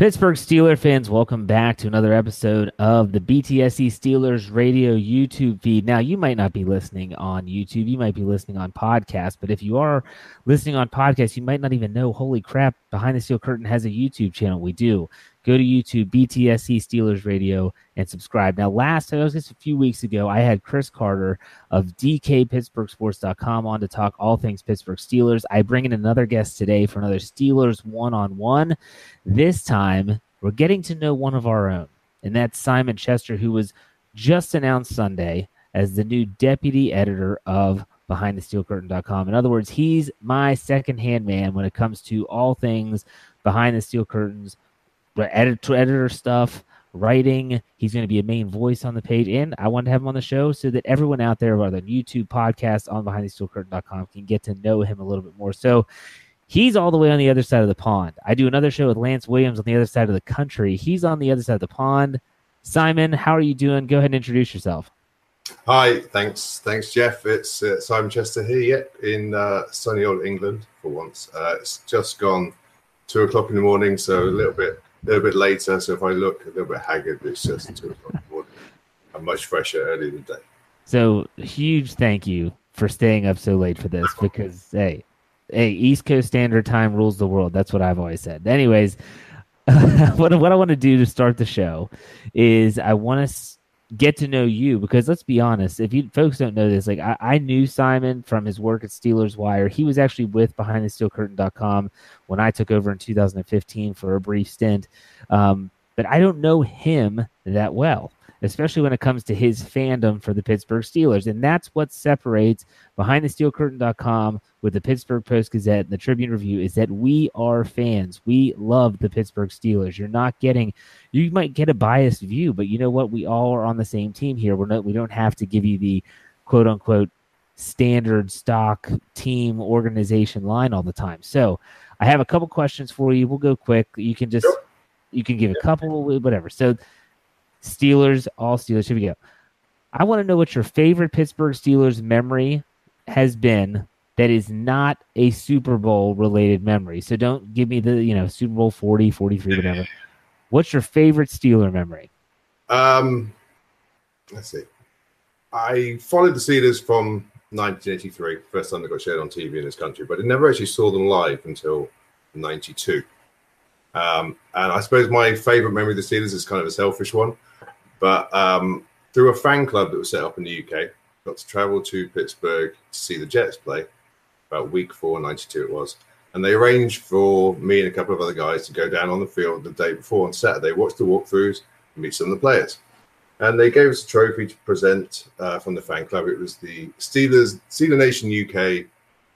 Pittsburgh Steeler fans, welcome back to another episode of the BTSC Steelers radio YouTube feed. Now, you might not be listening on YouTube, you might be listening on podcast, but if you are listening on podcast, you might not even know, holy crap, Behind the Steel Curtain has a YouTube channel. We do go to YouTube, BTSC Steelers Radio, and subscribe. Now, last, I was just a few weeks ago, I had Chris Carter of DKPittsburghSports.com on to talk all things Pittsburgh Steelers. I bring in another guest today for another Steelers one on one. This time, we're getting to know one of our own, and that's Simon Chester, who was just announced Sunday as the new deputy editor of BehindTheSteelCurtain.com. In other words, he's my second-hand man when it comes to all things behind the steel curtains editor editor stuff, writing. He's going to be a main voice on the page, and I want to have him on the show so that everyone out there, whether on YouTube, podcast, on behind the BehindTheSteelCurtain.com, can get to know him a little bit more. So he's all the way on the other side of the pond. I do another show with Lance Williams on the other side of the country. He's on the other side of the pond. Simon, how are you doing? Go ahead and introduce yourself. Hi, thanks, thanks, Jeff. It's uh, Simon Chester here, in uh, sunny old England for once. Uh, it's just gone two o'clock in the morning, so a little bit a little bit later. So if I look a little bit haggard, it's just two o'clock in the morning. I'm much fresher early in the day. So huge thank you for staying up so late for this because hey, hey, East Coast Standard Time rules the world. That's what I've always said. Anyways, what what I want to do to start the show is I want to get to know you because let's be honest if you folks don't know this like I, I, knew simon from his work at steelers wire. He was actually with behind the steel curtain.com when i took over in 2015 for a brief stint. Um, but i don't know him that well especially when it comes to his fandom for the Pittsburgh Steelers. And that's what separates BehindTheSteelCurtain.com with the Pittsburgh Post Gazette and the Tribune Review is that we are fans. We love the Pittsburgh Steelers. You're not getting, you might get a biased view, but you know what? We all are on the same team here. We're not, we don't have to give you the quote unquote standard stock team organization line all the time. So I have a couple questions for you. We'll go quick. You can just, you can give a couple, whatever. So, Steelers, all Steelers. Here we go. I want to know what your favorite Pittsburgh Steelers memory has been that is not a Super Bowl related memory. So don't give me the, you know, Super Bowl 40, 43, whatever. What's your favorite Steeler memory? Um, let's see. I followed the Steelers from 1983, first time they got shared on TV in this country, but I never actually saw them live until 92. Um, and I suppose my favorite memory of the Steelers is kind of a selfish one. But um, through a fan club that was set up in the UK, got to travel to Pittsburgh to see the Jets play. About week four, 92 it was. And they arranged for me and a couple of other guys to go down on the field the day before on Saturday, watch the walkthroughs, and meet some of the players. And they gave us a trophy to present uh, from the fan club. It was the Steelers, Steeler Nation UK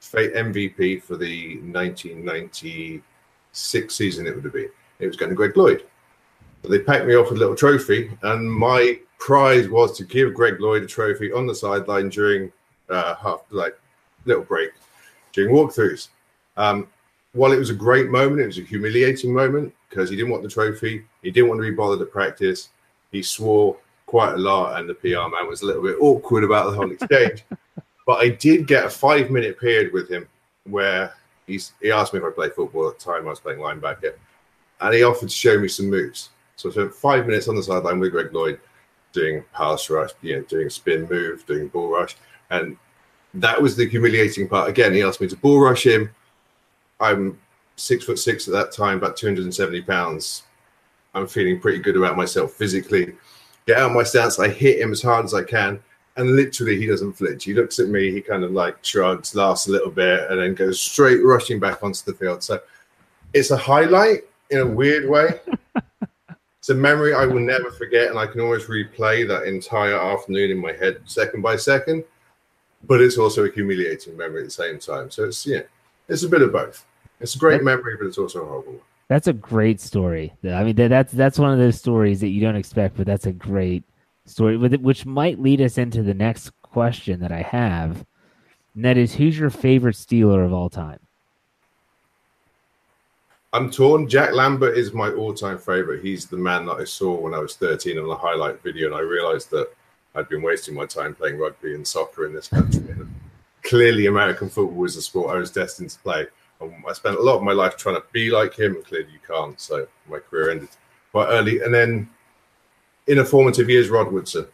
MVP for the 1996 season, it would have been. It was going to Greg Lloyd they packed me off with a little trophy, and my prize was to give Greg Lloyd a trophy on the sideline during uh, half like little break during walkthroughs. Um, while it was a great moment, it was a humiliating moment because he didn't want the trophy. He didn't want to be bothered at practice. He swore quite a lot, and the PR man was a little bit awkward about the whole exchange. but I did get a five minute period with him where he's, he asked me if I played football at the time. I was playing linebacker, and he offered to show me some moves. So spent five minutes on the sideline with Greg Lloyd doing pass rush, you know, doing spin move, doing ball rush. And that was the humiliating part. Again, he asked me to ball rush him. I'm six foot six at that time, about 270 pounds. I'm feeling pretty good about myself physically. Get out of my stance. I hit him as hard as I can. And literally, he doesn't flinch. He looks at me, he kind of like shrugs, laughs a little bit, and then goes straight rushing back onto the field. So it's a highlight in a weird way. it's a memory I will never forget, and I can always replay that entire afternoon in my head, second by second. But it's also a humiliating memory at the same time. So it's yeah, it's a bit of both. It's a great memory, but it's also a horrible one. That's a great story. I mean, that's that's one of those stories that you don't expect, but that's a great story. With which might lead us into the next question that I have, and that is, who's your favorite Steeler of all time? I'm torn. Jack Lambert is my all-time favorite. He's the man that I saw when I was 13 on the highlight video, and I realized that I'd been wasting my time playing rugby and soccer in this country. And clearly, American football was the sport I was destined to play. And I spent a lot of my life trying to be like him, and clearly you can't. So my career ended quite early. And then in a formative years, Rod Woodson.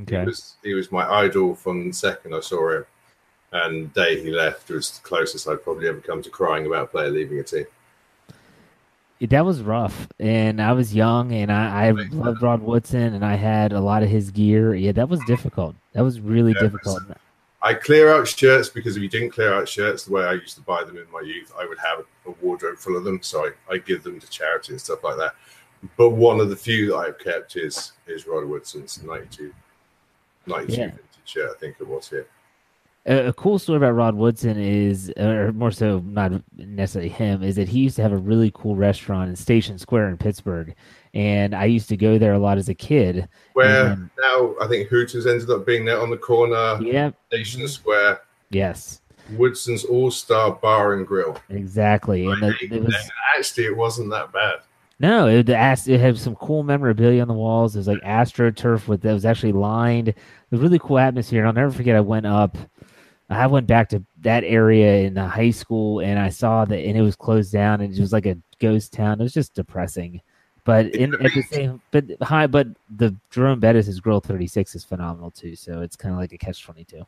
Okay. He was he was my idol from the second I saw him. And the day he left was the closest I'd probably ever come to crying about a player leaving a team. That was rough and i was young and i, I loved rod woodson and i had a lot of his gear yeah that was difficult that was really Yeah, difficult I clear out shirts because if you didn't clear out shirts the way I used to buy them in my youth, I would have a wardrobe full of them. So I, I give them to charity and stuff like that. But one of the few that I've kept is is Rod Woodson's 92, 92 Yeah. vintage shirt, I think it was here. A, a cool story about Rod Woodson is, or more so, not necessarily him, is that he used to have a really cool restaurant in Station Square in Pittsburgh, and I used to go there a lot as a kid. Where And- now I think Hooters ended up being there on the corner, Yeah. Station Square, Yes. Woodson's All Star Bar and Grill. Exactly. And the, it was actually, it wasn't that bad. no, it, it had some cool memorabilia on the walls. It was like AstroTurf with that was actually lined. It was a really cool atmosphere. And I'll never forget. I went up. I went back to that area in the high school, and I saw that, and it was closed down, and it was like a ghost town. It was just depressing. But in at the same, but high, but the Jerome Bettis' Grill Thirty Six is phenomenal too. So it's kind of like a catch twenty two.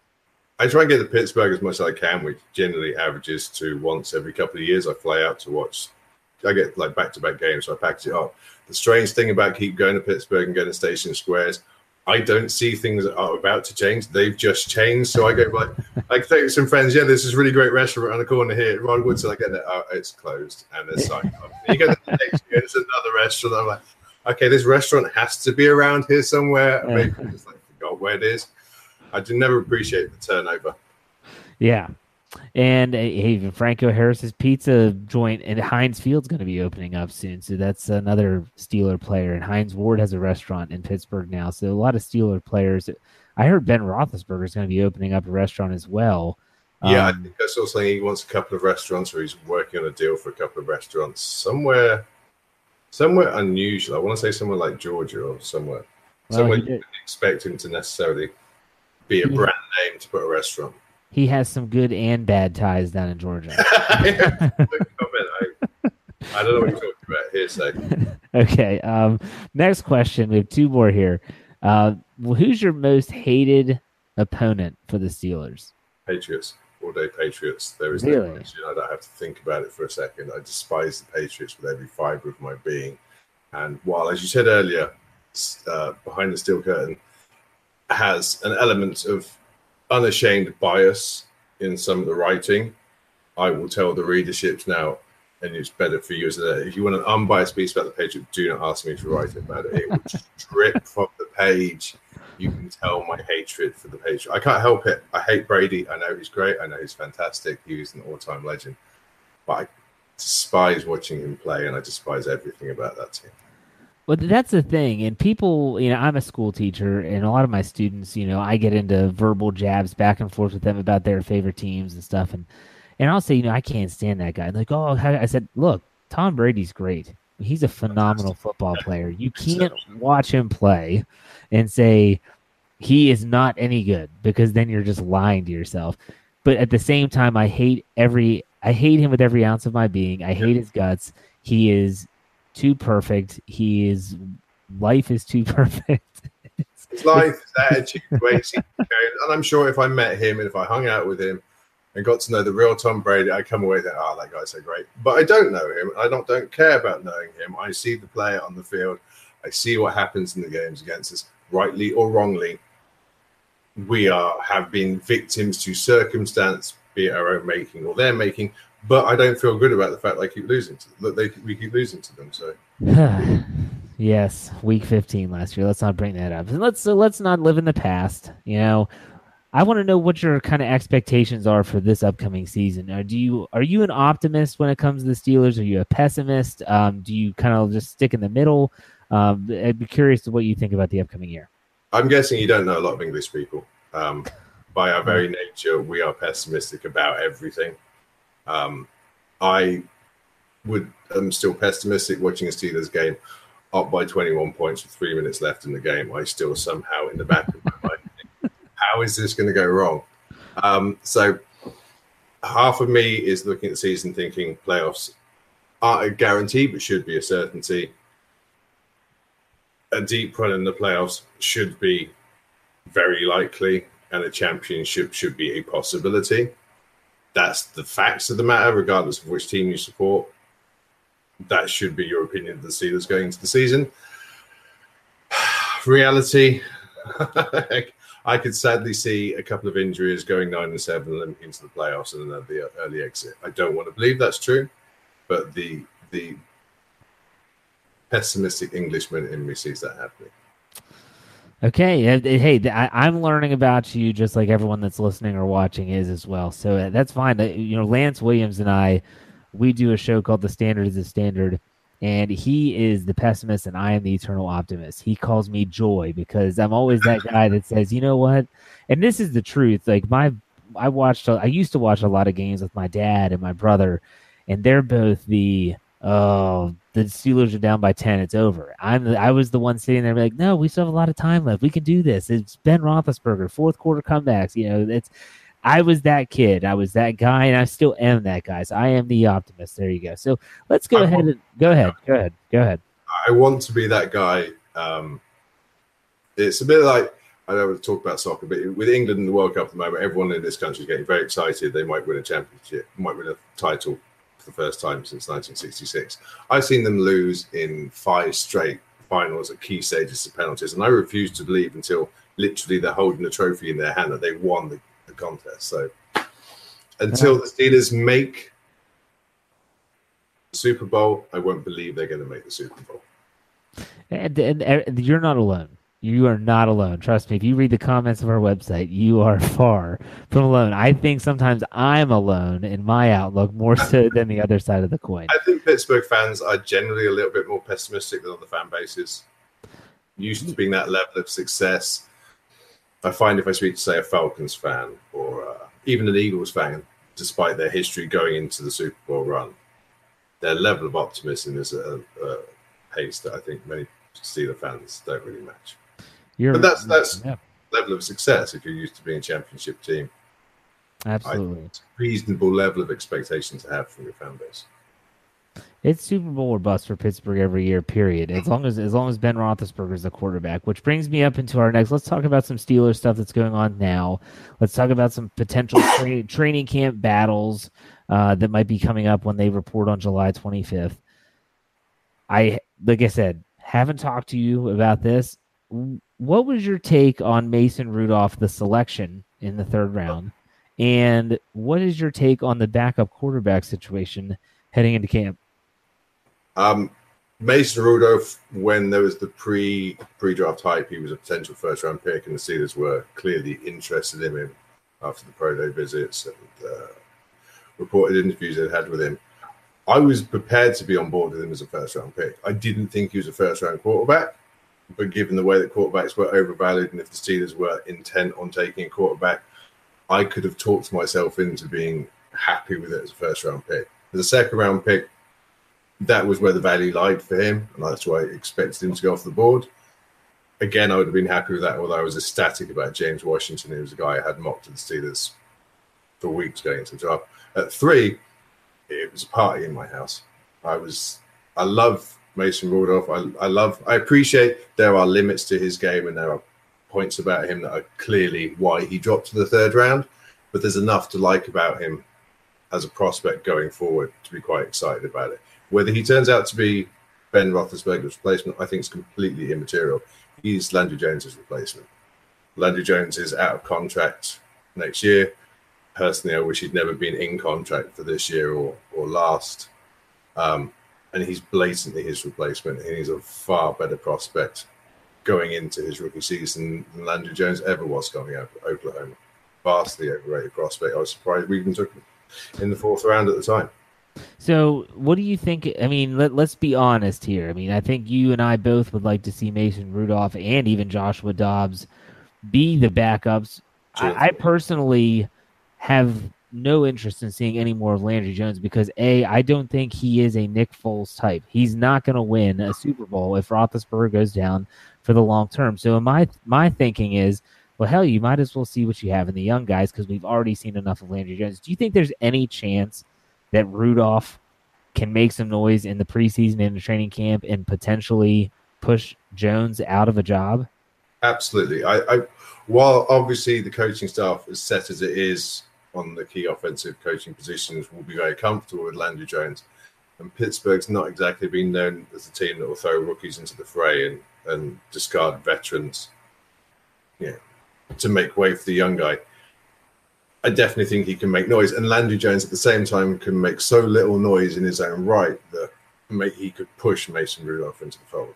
I try and get to Pittsburgh as much as I can, which generally averages to once every couple of years. I fly out to watch. I get like back to back games, so I package it up. The strange thing about keep going to Pittsburgh and going to Station Squares, I don't see things that are about to change. They've just changed. So I go like, I take some friends. Yeah, this is a really great restaurant around the corner here. Rod Woodson. I get there. Oh, it's closed, and there's sign up. You go to the next year, there's another restaurant. I'm like, okay, this restaurant has to be around here somewhere. Maybe I just like forgot where it is. I did never appreciate the turnover. Yeah. And uh, even Franco Harris's pizza joint in Heinz Field's going to be opening up soon. So that's another Steeler player. And Hines Ward has a restaurant in Pittsburgh now. So a lot of Steeler players. I heard Ben Roethlisberger is going to be opening up a restaurant as well. Yeah, I Um, think I saw something. He wants a couple of restaurants, or he's working on a deal for a couple of restaurants somewhere, somewhere unusual. I want to say somewhere like Georgia or somewhere, Well, somewhere he you wouldn't expect him to necessarily be a brand name to put a restaurant. He has some good and bad ties down in Georgia. I, I don't know what you're talking about. Hearsay. okay. Um, next question. We have two more here. Uh, who's your most hated opponent for the Steelers? Patriots, all day Patriots. There is Really? no question. I don't have to think about it for a second. I despise the Patriots with every fiber of my being. And while, as you said earlier, uh, behind the steel curtain has an element of unashamed bias in some of the writing, I will tell the readerships now. And it's better for you as a, if you want an unbiased piece about the Patriots, do not ask me to write about it. It will just drip from the page you can tell my hatred for the Patriots. I can't help it. I hate Brady. I know he's great. I know he's fantastic. He was an all-time legend. But I despise watching him play, and I despise everything about that team. Well, that's the thing. And people, you know, I'm a school teacher, and a lot of my students, you know, I get into verbal jabs back and forth with them about their favorite teams and stuff. And and I'll say, you know, I can't stand that guy. like, oh, I said, look, Tom Brady's great. He's a phenomenal football player. You can't watch him play and say he is not any good because then you're just lying to yourself. But at the same time, I hate every I hate him with every ounce of my being. I hate his guts. He is too perfect. He is life is too perfect. His life, his attitude, the way he seems to carry it. And I'm sure if I met him and if I hung out with him and got to know the real Tom Brady, I'd come away thinking, oh, that guy's so great. But I don't know him. I don't, don't care about knowing him. I see the player on the field. I see what happens in the games against us, rightly or wrongly. We are have been victims to circumstance, be it our own making or their making. But I don't feel good about the fact they keep losing to that they we keep losing to them. So yes, week 15 last year. Let's not bring that up. Let's so let's not live in the past. You know, I want to know what your kind of expectations are for this upcoming season. Are do you are you an optimist when it comes to the Steelers? Are you a pessimist? Um, do you kind of just stick in the middle? Um, I'd be curious to what you think about the upcoming year. I'm guessing you don't know a lot of English people. Um, by our very nature, we are pessimistic about everything. Um, I would am still pessimistic watching a Steelers game up by 21 points with three minutes left in the game. I still somehow in the back of my mind how is this going to go wrong? Um, so half of me is looking at the season thinking playoffs aren't a guarantee, but should be a certainty. A deep run in the playoffs should be very likely, and a championship should be a possibility. That's the facts of the matter, regardless of which team you support. That should be your opinion of the Steelers going into the season. Reality, I could sadly see a couple of injuries going nine and seven, limping into the playoffs, and the early exit. I don't want to believe that's true, but the the pessimistic Englishman in me sees that happening. Okay, hey, I, am learning about you just like everyone that's listening or watching is as well. So uh, that's fine. You know, Lance Williams and I, we do a show called The Standard is the Standard, and he is the pessimist and I am the eternal optimist. He calls me joy because I'm always that guy that says, you know what? And this is the truth. Like my, I watched, I used to watch a lot of games with my dad and my brother, and they're both the oh the Steelers are down by ten, it's over. I'm the, I was the one sitting there like, no, we still have a lot of time left. We can do this. It's Ben Roethlisberger, fourth quarter comebacks. You know, it's I was that kid. I was that guy, and I still am that guy. So I am the optimist. There you go. So let's go I ahead want, and go ahead. Go ahead. Go ahead. I want to be that guy. Um, it's a bit like I don't want to talk about soccer, but with England in the World Cup at the moment, everyone in this country is getting very excited. They might win a championship, might win a title for the first time since 1966. I've seen them lose in five straight finals at key stages of penalties, and I refuse to believe until literally they're holding the trophy in their hand that they won the the contest. So until the Steelers make the Super Bowl, I won't believe they're going to make the Super Bowl. And, and, and, you're not alone. You are not alone. Trust me. If you read the comments of our website, you are far from alone. I think sometimes I'm alone in my outlook more so than the other side of the coin. I think Pittsburgh fans are generally a little bit more pessimistic than other fan bases. Used to being that level of success I find if I speak to, say, a Falcons fan or uh, even an Eagles fan, despite their history going into the Super Bowl run, their level of optimism is a, a pace that I think many Steeler fans don't really match. You're, but that's that's yeah. level of success if you're used to being a championship team. Absolutely, reasonable level of expectation to have from your fan base. It's Super Bowl or bust for Pittsburgh every year. Period. As long as as long as Ben Roethlisberger is the quarterback, which brings me up into our next. Let's talk about some Steelers stuff that's going on now. Let's talk about some potential tra- training camp battles uh, that might be coming up when they report on July 25th. I like I said, haven't talked to you about this. What was your take on Mason Rudolph, the selection in the third round, and what is your take on the backup quarterback situation heading into camp? Um, Mason Rudolph, when there was the pre pre draft hype, he was a potential first round pick, and the Steelers were clearly interested in him after the pro day visits and uh, reported interviews they'd had with him. I was prepared to be on board with him as a first round pick. I didn't think he was a first round quarterback, but given the way that quarterbacks were overvalued, and if the Steelers were intent on taking a quarterback, I could have talked myself into being happy with it as a first round pick. As a second round pick, that was where the value lied for him, and that's why I expected him to go off the board. Again, I would have been happy with that, although I was ecstatic about James Washington, who was a guy I had mocked to the Steelers for weeks going into the draft. At three, it was a party in my house. I was, I love Mason Rudolph. I, I love, I appreciate there are limits to his game, and there are points about him that are clearly why he dropped to the third round. But there's enough to like about him as a prospect going forward to be quite excited about it. Whether he turns out to be Ben Roethlisberger's replacement, I think is completely immaterial. He's Landry Jones's replacement. Landry Jones is out of contract next year. Personally, I wish he'd never been in contract for this year or, or last. Um, and he's blatantly his replacement, and he's a far better prospect going into his rookie season than Landry Jones ever was coming out of Oklahoma. vastly overrated prospect. I was surprised we even took him in the fourth round at the time. So, what do you think? I mean, let, let's be honest here. I mean, I think you and I both would like to see Mason Rudolph and even Joshua Dobbs be the backups. I, I personally have no interest in seeing any more of Landry Jones because a I don't think he is a Nick Foles type. He's not going to win a Super Bowl if Roethlisberger goes down for the long term. So my my thinking is, well, hell, you might as well see what you have in the young guys because we've already seen enough of Landry Jones. Do you think there's any chance that Rudolph can make some noise in the preseason and the training camp and potentially push Jones out of a job? Absolutely. I, I while obviously the coaching staff, as set as it is on the key offensive coaching positions, will be very comfortable with Landry Jones. And Pittsburgh's not exactly been known as a team that will throw rookies into the fray and, and discard veterans yeah, to make way for the young guy. I definitely think he can make noise. And Landry Jones at the same time can make so little noise in his own right that make, he could push Mason Rudolph into the fold.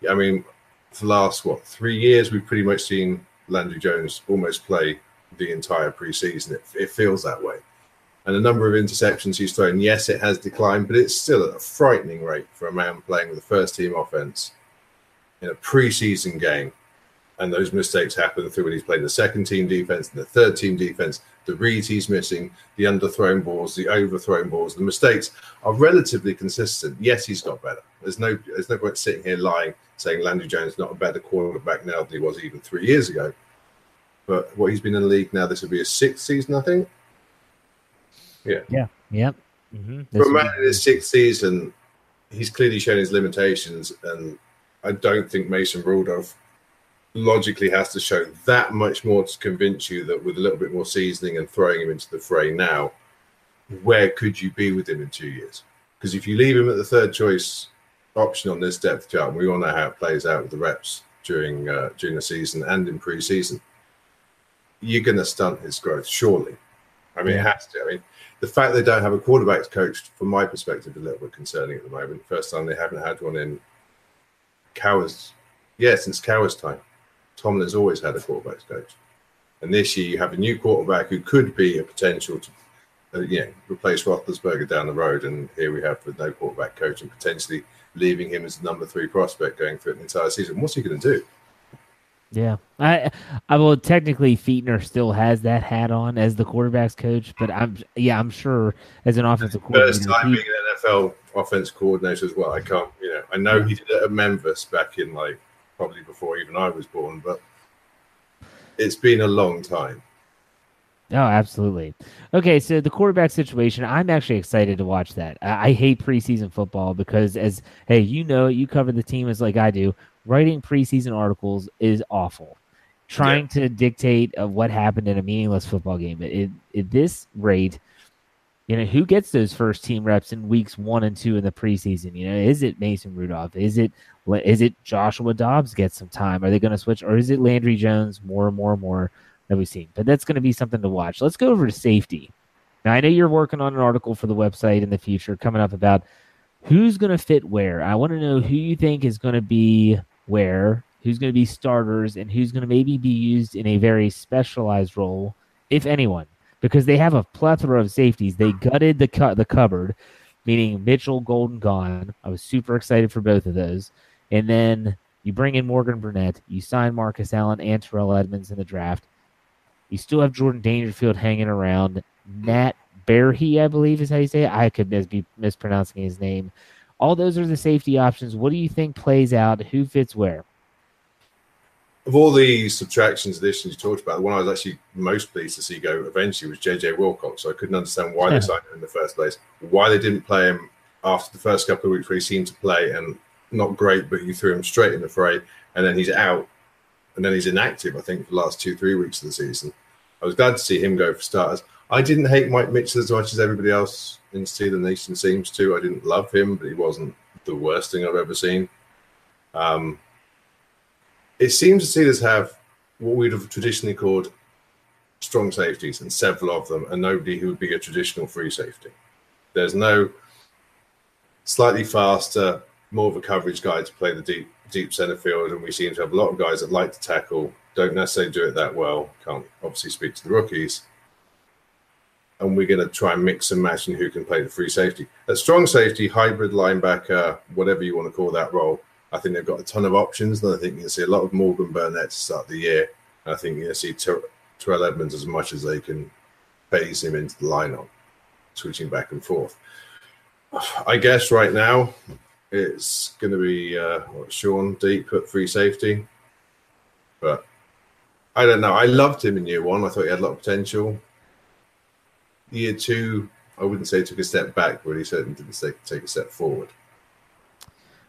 Yeah, I mean, for the last, what, three years, we've pretty much seen Landry Jones almost play the entire preseason. It, it feels that way. And the number of interceptions he's thrown, yes, it has declined, but it's still at a frightening rate for a man playing with the first team offense in a preseason game and those mistakes happen through when he's playing the second team defense and the third team defense. The reads he's missing, the underthrown balls, the overthrown balls, the mistakes are relatively consistent. Yes, he's got better. There's no there's no point sitting here lying saying Landry Jones is not a better quarterback now than he was even three years ago. But what he's been in the league now, this will be his sixth season, I think. Yeah. Yeah. Yep. Mm-hmm. For a man in his sixth season, he's clearly shown his limitations, and I don't think Mason Rudolph logically has to show that much more to convince you that with a little bit more seasoning and throwing him into the fray now, where could you be with him in two years? Because if you leave him at the third choice option on this depth chart, and we all know how it plays out with the reps during uh, during the season and in preseason, you're going to stunt his growth, surely. I mean, it has to. I mean, the fact they don't have a quarterbacks coach, from my perspective, is a little bit concerning at the moment. First time they haven't had one in Cowher's, yeah, since Cowher's time. Tomlin's always had a quarterbacks coach. And this year you have a new quarterback who could be a potential to uh, you know, replace Roethlisberger down the road. And here we have with no quarterback coach and potentially leaving him as the number three prospect going through an entire season. What's he going to do? Yeah, I, I will technically Fichtner still has that hat on as the quarterbacks coach, but I'm yeah I'm sure as an offensive coordinator, first time being an NFL offense coordinator as well. I can't you know I know yeah. he did it at Memphis back in like probably before even I was born, but it's been a long time. Oh, absolutely. Okay, so the quarterback situation, I'm actually excited to watch that. I, I, hate preseason football because, as hey, you know, you cover the team as like I do. Writing preseason articles is awful. Trying yeah. to dictate of what happened in a meaningless football game at, at this rate, you know, who gets those first team reps in weeks one and two in the preseason? You know, is it Mason Rudolph? Is it is it Joshua Dobbs gets some time? Are they going to switch, or is it Landry Jones more and more and more that we've seen? But that's going to be something to watch. Let's go over to safety. Now, I know you're working on an article for the website in the future coming up about who's going to fit where. I want to know who you think is going to be where, who's going to be starters, and who's going to maybe be used in a very specialized role, if anyone, because they have a plethora of safeties. They gutted the cu- the cupboard, meaning Mitchell, Golden, gone. I was super excited for both of those. And then you bring in Morgan Burnett, you sign Marcus Allen and Terrell Edmunds in the draft. You still have Jordan Dangerfield hanging around. Nat Berhe, I believe is how you say it. I could mis- be mispronouncing his name. All those are the safety options. What do you think plays out? Who fits where? Of all the subtractions, additions you talked about, the one I was actually most pleased to see go eventually was JJ Wilcox. So I couldn't understand why they signed him in the first place, why they didn't play him after the first couple of weeks where he seemed to play and not great, but you threw him straight in the fray, and then he's out, and then he's inactive. I think for the last two three weeks of the season. I was glad to see him go for starters. I didn't hate Mike Mitchell as much as everybody else in Steeler Nation seems to. I didn't love him, but he wasn't the worst thing I've ever seen. Um, it seems the Steelers have what we'd have traditionally called strong safeties, and several of them, and nobody who would be a traditional free safety. There's no slightly faster, more of a coverage guy to play the deep deep center field, and we seem to have a lot of guys that like to tackle don't necessarily do it that well. Can't obviously speak to the rookies. And we're going to try and mix and match and who can play the free safety. A strong safety, hybrid linebacker, whatever you want to call that role, I think they've got a ton of options. And I think you'll see a lot of Morgan Burnett to start the year. And I think you'll see Ter- Terrell Edmunds as much as they can phase him into the lineup, switching back and forth. I guess right now it's going to be uh, what, Sean Deep at free safety. But I don't know. I loved him in year one. I thought he had a lot of potential. Year two, I wouldn't say took a step back, but he certainly didn't take, take a step forward.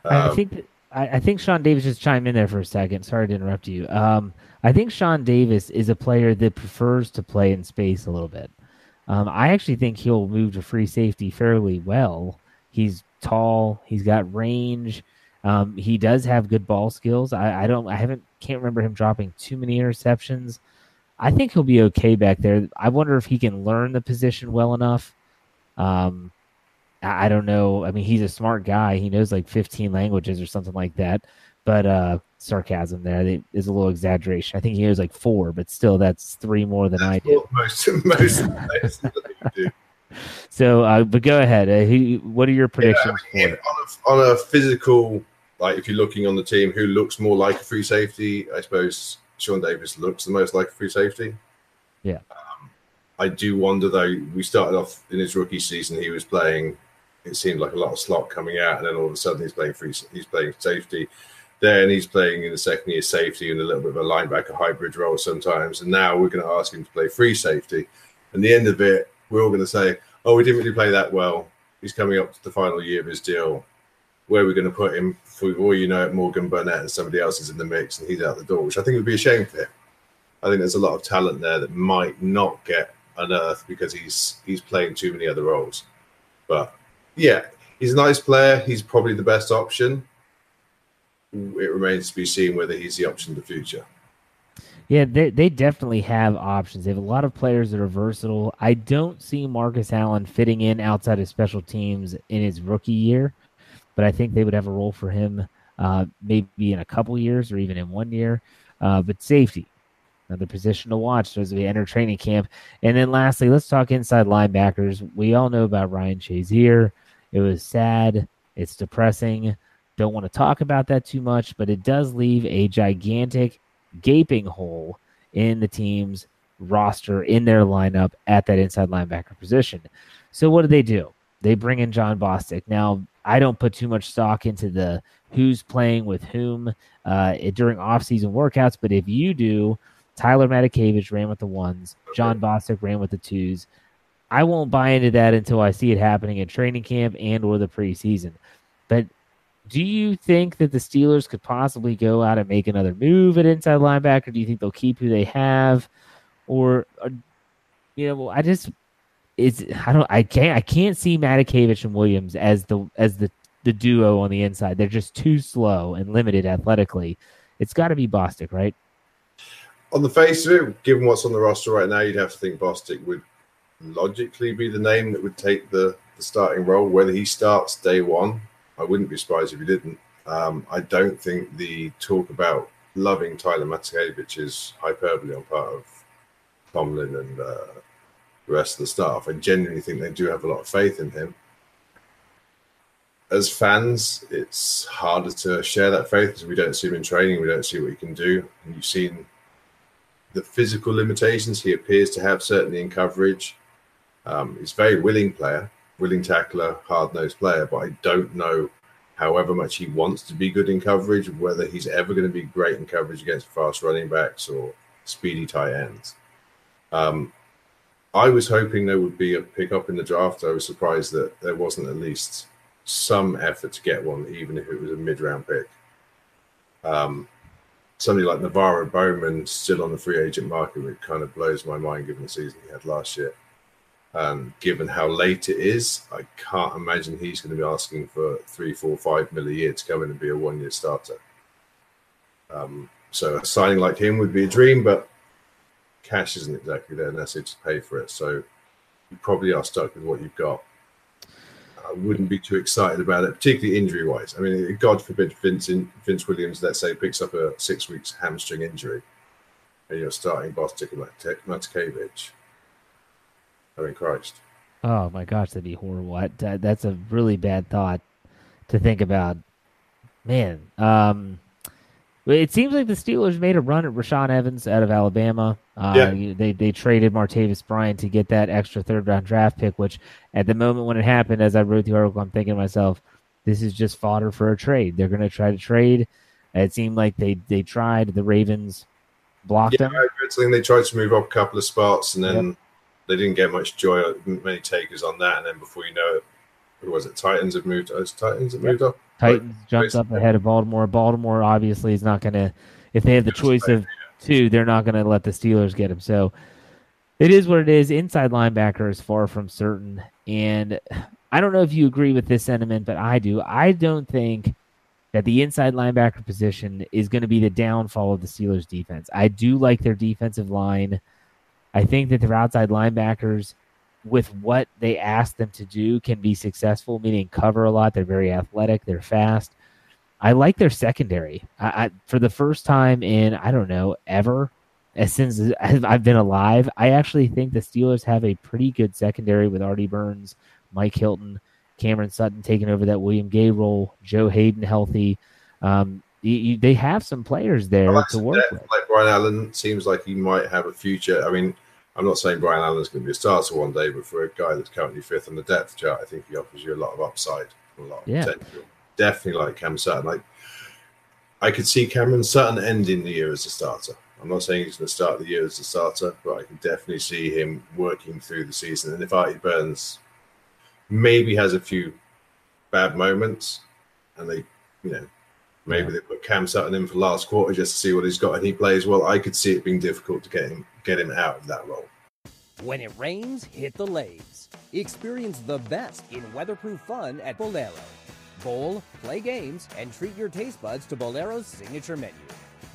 I Um, think I, I think Sean Davis just chimed in there for a second. Sorry to interrupt you. Um, I think Sean Davis is a player that prefers to play in space a little bit. Um, I actually think he'll move to free safety fairly well. He's tall. He's got range. Um, he does have good ball skills. I, I don't. I haven't. Can't remember him dropping too many interceptions. I think he'll be okay back there. I wonder if he can learn the position well enough. Um, I I don't know. I mean, he's a smart guy. He knows like 15 languages or something like that. But uh, sarcasm there It is a little exaggeration. I think he knows like four, but still, that's three more than I do. most most do. So, uh, but go ahead. Uh, who, what are your predictions Yeah, for it? on, a, on a physical, like if you're looking on the team, who looks more like a free safety? I suppose Sean Davis looks the most like a free safety. Yeah. Um, I do wonder though. We started off in his rookie season. He was playing. It seemed like a lot of slot coming out, and then all of a sudden he's playing free. He's playing safety. Then he's playing in the second year safety and a little bit of a linebacker hybrid role sometimes. And now we're going to ask him to play free safety. And the end of it, we're all going to say, "Oh, we didn't really play that well." He's coming up to the final year of his deal. Where we're going to put him, for all you know, Morgan Burnett and somebody else is in the mix, and he's out the door, which I think would be a shame for him. I think there's a lot of talent there that might not get unearthed because he's he's playing too many other roles. But yeah, he's a nice player. He's probably the best option. It remains to be seen whether he's the option of the future. Yeah, they they definitely have options. They have a lot of players that are versatile. I don't see Marcus Allen fitting in outside of special teams in his rookie year, but I think they would have a role for him uh, maybe in a couple years or even in one year. Uh, but safety, another position to watch as we enter training camp. And then lastly, let's talk inside linebackers. We all know about Ryan Shazier. It was sad. It's depressing. Don't want to talk about that too much, but it does leave a gigantic gaping hole in the team's roster in their lineup at that inside linebacker position. So what do they do? They bring in John Bostic. Now, I don't put too much stock into the who's playing with whom uh, during off-season workouts, but if you do, Tyler Matakevich ran with the ones, John Bostic ran with the twos. I won't buy into that until I see it happening in training camp and or the preseason. But do you think that the Steelers could possibly go out and make another move at inside linebacker? Do you think they'll keep who they have, or, or you know, I just it's I don't I can't I can't see Matakevich and Williams as the as the the duo on the inside. They're just too slow and limited athletically. It's got to be Bostic, right? On the face of it, given what's on the roster right now, you'd have to think Bostic would logically be the name that would take the, the starting role. Whether he starts day one, I wouldn't be surprised if he didn't. Um, I don't think the talk about loving Tyler Matakevich is hyperbole on part of Tomlin and uh, the rest of the staff. I genuinely think they do have a lot of faith in him. As fans, it's harder to share that faith because we don't see him in training, we don't see what he can do. And you've seen the physical limitations he appears to have, certainly in coverage. Um, he's a very willing player, willing tackler, hard nosed player, but I don't know, however much he wants to be good in coverage, whether he's ever going to be great in coverage against fast running backs or speedy tight ends. Um, I was hoping there would be a pickup in the draft. I was surprised that there wasn't at least some effort to get one, even if it was a mid round pick. Um, somebody like NaVorro Bowman still on the free agent market, which kind of blows my mind given the season he had last year. Um, given how late it is, I can't imagine he's going to be asking for three, four, five mil a year to come in and be a one year starter. Um, so a signing like him would be a dream, but cash isn't exactly there necessarily to pay for it. So you probably are stuck with what you've got. I wouldn't be too excited about it, particularly injury wise. I mean, God forbid Vince, Vince Williams, let's say, picks up a six weeks hamstring injury. and you're starting Bostic and. I mean, Christ. Oh my gosh, that'd be horrible. That's a really bad thought to think about. Man, um, it seems like the Steelers made a run at Rashaan Evans out of Alabama. Uh, yeah. They they traded Martavis Bryant to get that extra third round draft pick, which at the moment when it happened, as I wrote the article, I'm thinking to myself, this is just fodder for a trade. They're going to try to trade. It seemed like they they tried. The Ravens blocked yeah, them. I think they tried to move up a couple of spots, and then yep. they didn't get much joy, many takers on that. And then before you know it, who was it? Titans have moved. Oh, Titans have yep. moved up. Titans jumped up ahead of Baltimore. Baltimore obviously is not going to, if they have the choice of two, they're not going to let the Steelers get him. So it is what it is. Inside linebacker is far from certain. And I don't know if you agree with this sentiment, but I do. I don't think that the inside linebacker position is going to be the downfall of the Steelers defense. I do like their defensive line. I think that their outside linebackers – with what they ask them to do can be successful, meaning cover a lot. They're very athletic, they're fast. I like their secondary. I, I, for the first time in I don't know ever, as since I've been alive, I actually think the Steelers have a pretty good secondary with Artie Burns, Mike Hilton, Cameron Sutton taking over that William Gay role, Joe Haden healthy. Um, you, you, they have some players there like to work with. Like Brian Allen seems like he might have a future. I mean, I'm not saying Brian Allen's going to be a starter one day, but for a guy that's currently fifth on the depth chart, I think he offers you a lot of upside, a lot of yeah. potential. Definitely like Cam Sutton. Like I could see Cameron Sutton ending the year as a starter. I'm not saying he's going to start the year as a starter, but I can definitely see him working through the season. And if Artie Burns maybe has a few bad moments, and they, you know, maybe they put Cam Sutton in for last quarter just to see what he's got, and he plays well, I could see it being difficult to get him get him out of that role. When it rains, hit the lanes. Experience the best in weatherproof fun at Bowlero. Bowl, play games, and treat your taste buds to Bowlero's signature menu.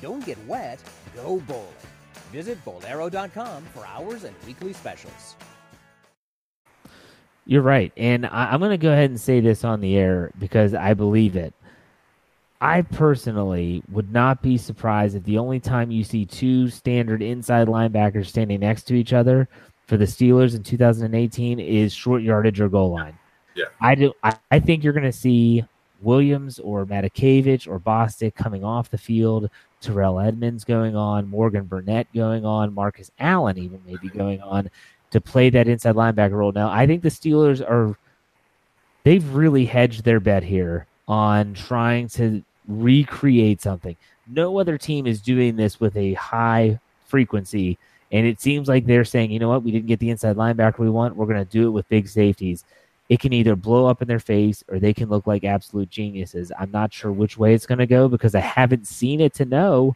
Don't get wet, go bowling. Visit Bowlero.com for hours and weekly specials. You're right. And I, am going to go ahead and say this on the air because I believe it. I personally would not be surprised if the only time you see two standard inside linebackers standing next to each other for the Steelers in 2018 is short yardage or goal line. Yeah. I do I, I think you're gonna see Williams or Matakevich or Bostic coming off the field, Terrell Edmunds going on, Morgan Burnett going on, Marcus Allen even maybe mm-hmm. going on to play that inside linebacker role. Now, I think the Steelers are they've really hedged their bet here on trying to recreate something. No other team is doing this with a high frequency. And it seems like they're saying, you know what, we didn't get the inside linebacker we want. We're going to do it with big safeties. It can either blow up in their face or they can look like absolute geniuses. I'm not sure which way it's going to go because I haven't seen it to know.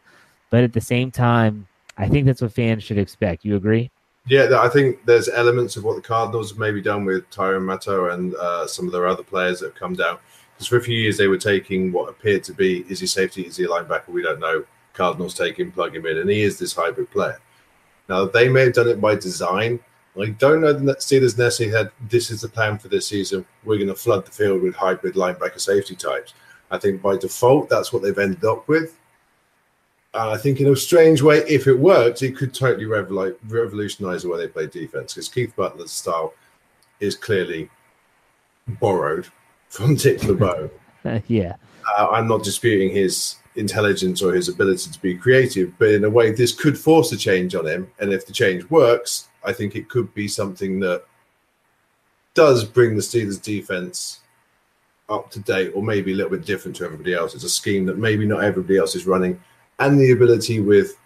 But at the same time, I think that's what fans should expect. You agree? Yeah, I think there's elements of what the Cardinals have maybe done with Tyrann Mathieu and uh, some of their other players that have come down because for a few years they were taking what appeared to be is he safety, is he a linebacker? We don't know. Cardinals take him, plug him in, and he is this hybrid player. Now they may have done it by design. I don't know that Steelers necessarily had this is the plan for this season. We're going to flood the field with hybrid linebacker safety types. I think by default that's what they've ended up with. And I think in a strange way, if it works, it could totally revolutionize the way they play defense because Keith Butler's style is clearly borrowed from Dick LeBeau. yeah. Uh, I'm not disputing his intelligence or his ability to be creative, but in a way, this could force a change on him. And if the change works, I think it could be something that does bring the Steelers defense up to date or maybe a little bit different to everybody else. It's a scheme that maybe not everybody else is running. And the ability with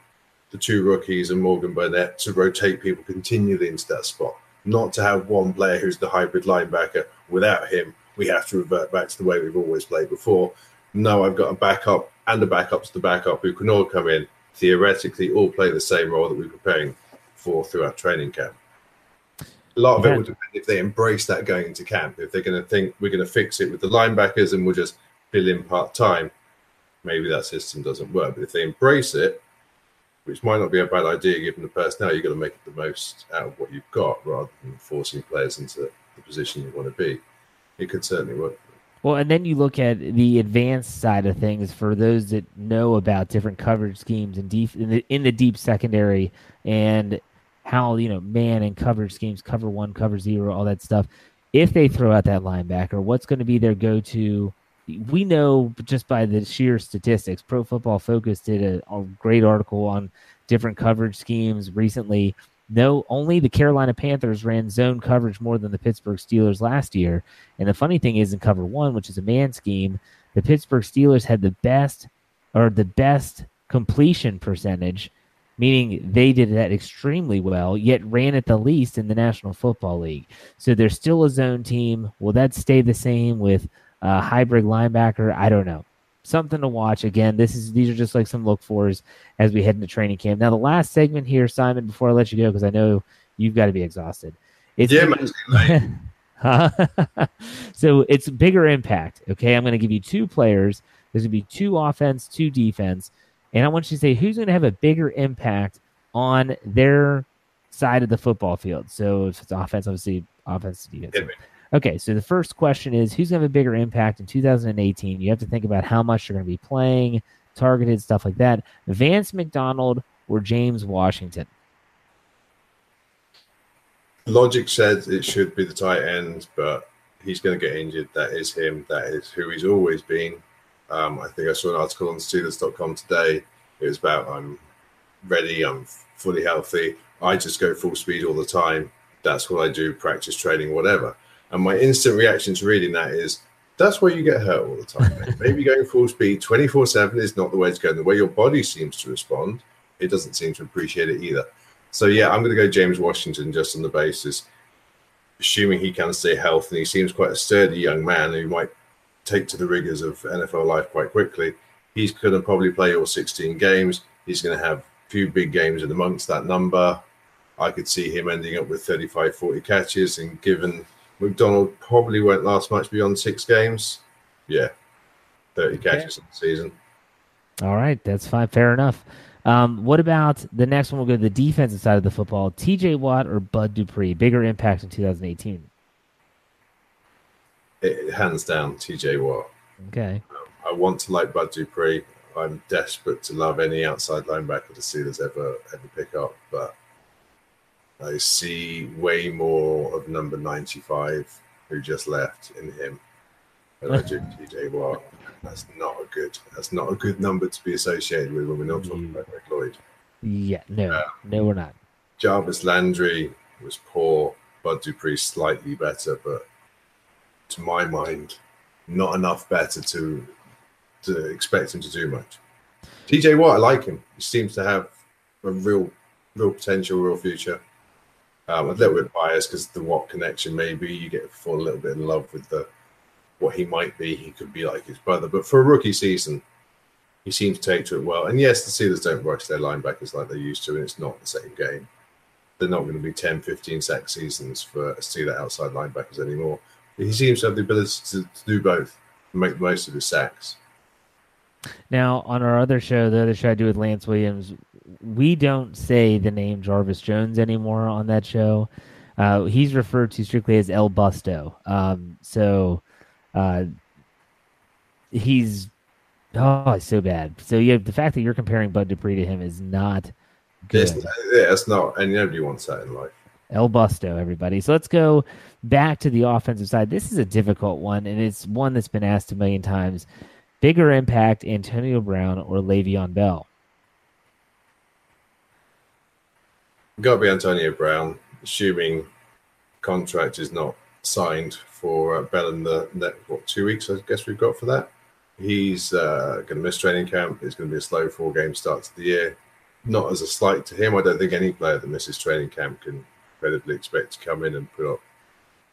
the two rookies and Morgan Burnett to rotate people continually into that spot, not to have one player who's the hybrid linebacker without him we have to revert back to the way we've always played before. No, I've got a backup and a backup to the backup who can all come in, theoretically, all play the same role that we're preparing for throughout training camp. A lot of yeah. it would depend if they embrace that going into camp. If they're going to think we're going to fix it with the linebackers and we'll just fill in part time, maybe that system doesn't work. But if they embrace it, which might not be a bad idea given the personnel, you've got to make the most out of what you've got rather than forcing players into the position you want to be it could certainly work. Well, and then you look at the advanced side of things for those that know about different coverage schemes and deep in the, in the deep secondary and how you know man and coverage schemes, cover one, cover zero, all that stuff. If they throw out that linebacker, what's going to be their go-to? We know just by the sheer statistics. Pro Football Focus did a, a great article on different coverage schemes recently no, only the Carolina Panthers ran zone coverage more than the Pittsburgh Steelers last year. And the funny thing is, in cover one, which is a man scheme, the Pittsburgh Steelers had the best or the best completion percentage, meaning they did that extremely well, yet ran it the least in the National Football League. So they're still a zone team. Will that stay the same with a hybrid linebacker? I don't know something to watch. Again, this is these are just like some look fors as we head into training camp. Now, the last segment here, Simon, before I let you go, because I know you've got to be exhausted. It's yeah, man. so it's bigger impact. Okay, I'm going to give you two players. There's going to be two offense, two defense, and I want you to say who's going to have a bigger impact on their side of the football field. So if it's offense, obviously offense, defense. Okay, so the first question is who's going to have a bigger impact in 2018? You have to think about how much you're going to be playing, targeted, stuff like that. Vance McDonald or James Washington? Logic says it should be the tight end, but he's going to get injured. That is him. That is who he's always been. Um, I think I saw an article on Steelers.com today. It was about I'm ready, I'm fully healthy. I just go full speed all the time. That's what I do, practice training, whatever. And my instant reaction to reading that is that's why you get hurt all the time. Maybe going full speed 24 7 is not the way to go. And the way your body seems to respond, it doesn't seem to appreciate it either. So, yeah, I'm going to go James Washington just on the basis, assuming he can stay healthy. And he seems quite a sturdy young man who might take to the rigors of NFL life quite quickly. He's going to probably play all 16 games. He's going to have a few big games in amongst that number. I could see him ending up with 35, 40 catches. And given McDonald probably won't last much beyond six games. Yeah, 30 okay. catches in the season. All right, that's fine. Fair enough. Um, what about the next one? We'll go to the defensive side of the football. TJ Watt or Bud Dupree? Bigger impact in 2018? It, hands down, TJ Watt. Okay. Um, I want to like Bud Dupree. I'm desperate to love any outside linebacker the Steelers ever ever pick up, but I see way more of number 95 who just left in him than I do TJ Watt. That's not a good. That's not a good number to be associated with when we're not talking about Greg Lloyd. Yeah, no, um, no, we're not. Jarvis Landry was poor. Bud Dupree slightly better, but to my mind, not enough better to to expect him to do much. TJ Watt, I like him. He seems to have a real, real potential, real future. Um, a little bit biased because the Watt connection. Maybe you get fall a little bit in love with the what he might be. He could be like his brother, but for a rookie season, he seems to take to it well. And yes, the Steelers don't rush their linebackers like they used to, and it's not the same game. They're not going to be 10, 15 sack seasons for Steeler outside linebackers anymore. But he seems to have the ability to, to do both and make the most of his sacks. Now, on our other show, the other show I do with Lance Williams, we don't say the name Jarvis Jones anymore on that show. Uh, he's referred to strictly as El Busto. Um, so uh, he's oh, it's so bad. So yeah, the fact that you're comparing Bud Dupree to him is not good. It's, yeah, it's not, and nobody wants that in life. El Busto, everybody. So let's go back to the offensive side. This is a difficult one, and it's one that's been asked a million times. Bigger impact, Antonio Brown or Le'Veon Bell? Got to be Antonio Brown, assuming contract is not signed for uh, Bell in the next what two weeks. I guess we've got for that. He's uh, going to miss training camp. It's going to be a slow four game start to the year. Not as a slight to him. I don't think any player that misses training camp can credibly expect to come in and put up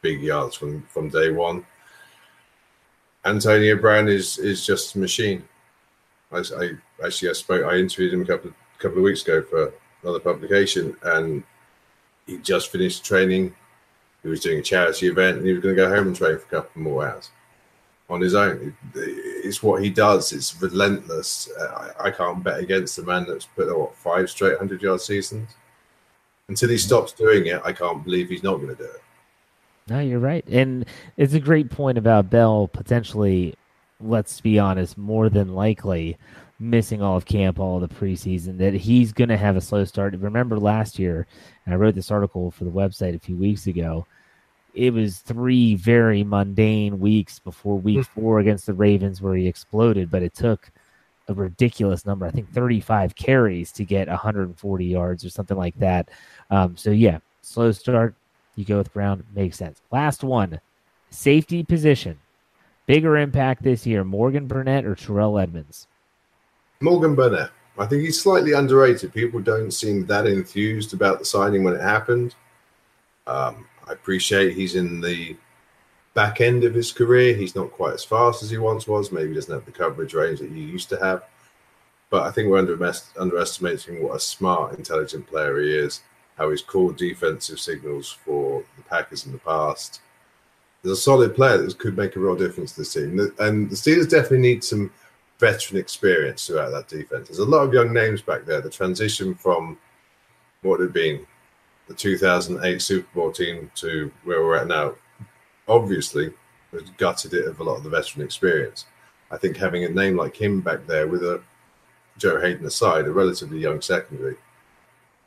big yards from from day one. Antonio Brown is is just a machine. I, I actually I spoke. I interviewed him a couple of, couple of weeks ago for another publication, and he just finished training. He was doing a charity event, and he was going to go home and train for a couple more hours on his own. It's what he does. It's relentless. I, can't bet against a man that's put what five straight hundred yard seasons. Until he stops doing it, I can't believe he's not going to do it. No, you're right. And it's a great point about Bell potentially, let's be honest, more than likely missing all of camp, all of the preseason, that he's going to have a slow start. Remember last year, and I wrote this article for the website a few weeks ago, it was three very mundane weeks before week mm. four against the Ravens where he exploded, but it took a ridiculous number. I think 35 carries to get 140 yards or something like that. Um, so, yeah, slow start. You go with Brown. Makes sense. Last one safety position. Bigger impact this year Morgan Burnett or Terrell Edmunds? Morgan Burnett. I think he's slightly underrated. People don't seem that enthused about the signing when it happened. Um, I appreciate he's in the back end of his career. He's not quite as fast as he once was. Maybe he doesn't have the coverage range that he used to have. But I think we're under, underestimating what a smart, intelligent player he is, how he's called defensive signals for the Packers in the past. There's a solid player that could make a real difference to this team. And the Steelers definitely need some veteran experience throughout that defense. There's a lot of young names back there. The transition from what had been the 2008 Super Bowl team to where we're at now, obviously, has gutted it of a lot of the veteran experience. I think having a name like him back there with a Joe Haden aside, a relatively young secondary,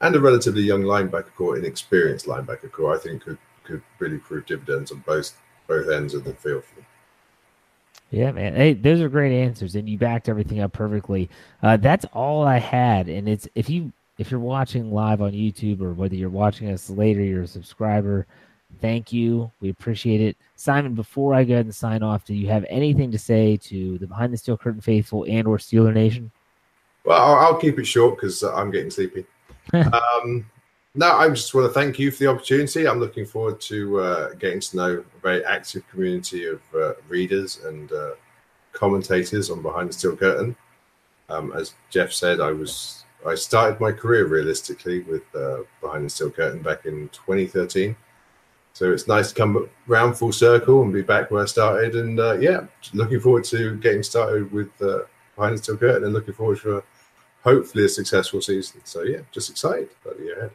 and a relatively young linebacker corps, inexperienced linebacker corps, I think could could really prove dividends on both both ends of the field for them. Yeah, man. Hey, those are great answers, and you backed everything up perfectly. Uh, that's all I had, and it's if you if you're watching live on YouTube or whether you're watching us later, you're a subscriber. Thank you. We appreciate it. Simon, before I go ahead and sign off, do you have anything to say to the Behind the Steel Curtain faithful and or Steeler Nation? Well, I'll, I'll keep it short because I'm getting sleepy. um, no, I just want to thank you for the opportunity. I'm looking forward to uh, getting to know a very active community of uh, readers and uh, commentators on Behind the Steel Curtain. Um, as Jeff said, I was I started my career realistically with uh, Behind the Steel Curtain back in 2013. So it's nice to come round full circle and be back where I started. And uh, yeah, looking forward to getting started with uh, Behind the Steel Curtain and looking forward to hopefully a successful season. So yeah, just excited about the year ahead.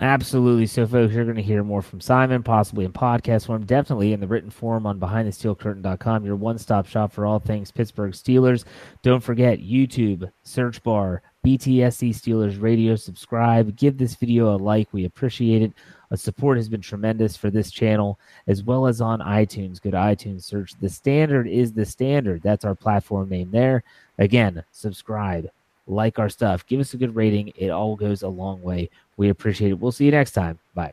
Absolutely. So, folks, you're going to hear more from Simon, possibly in podcast form, definitely in the written form on BehindTheSteelCurtain.com, your one stop shop for all things Pittsburgh Steelers. Don't forget YouTube, search bar, BTSC Steelers Radio. Subscribe. Give this video a like. We appreciate it. A support has been tremendous for this channel as well as on iTunes. Go to iTunes, search The Standard is the Standard. That's our platform name there. Again, subscribe like our stuff, give us a good rating. It all goes a long way. We appreciate it. We'll see you next time. Bye.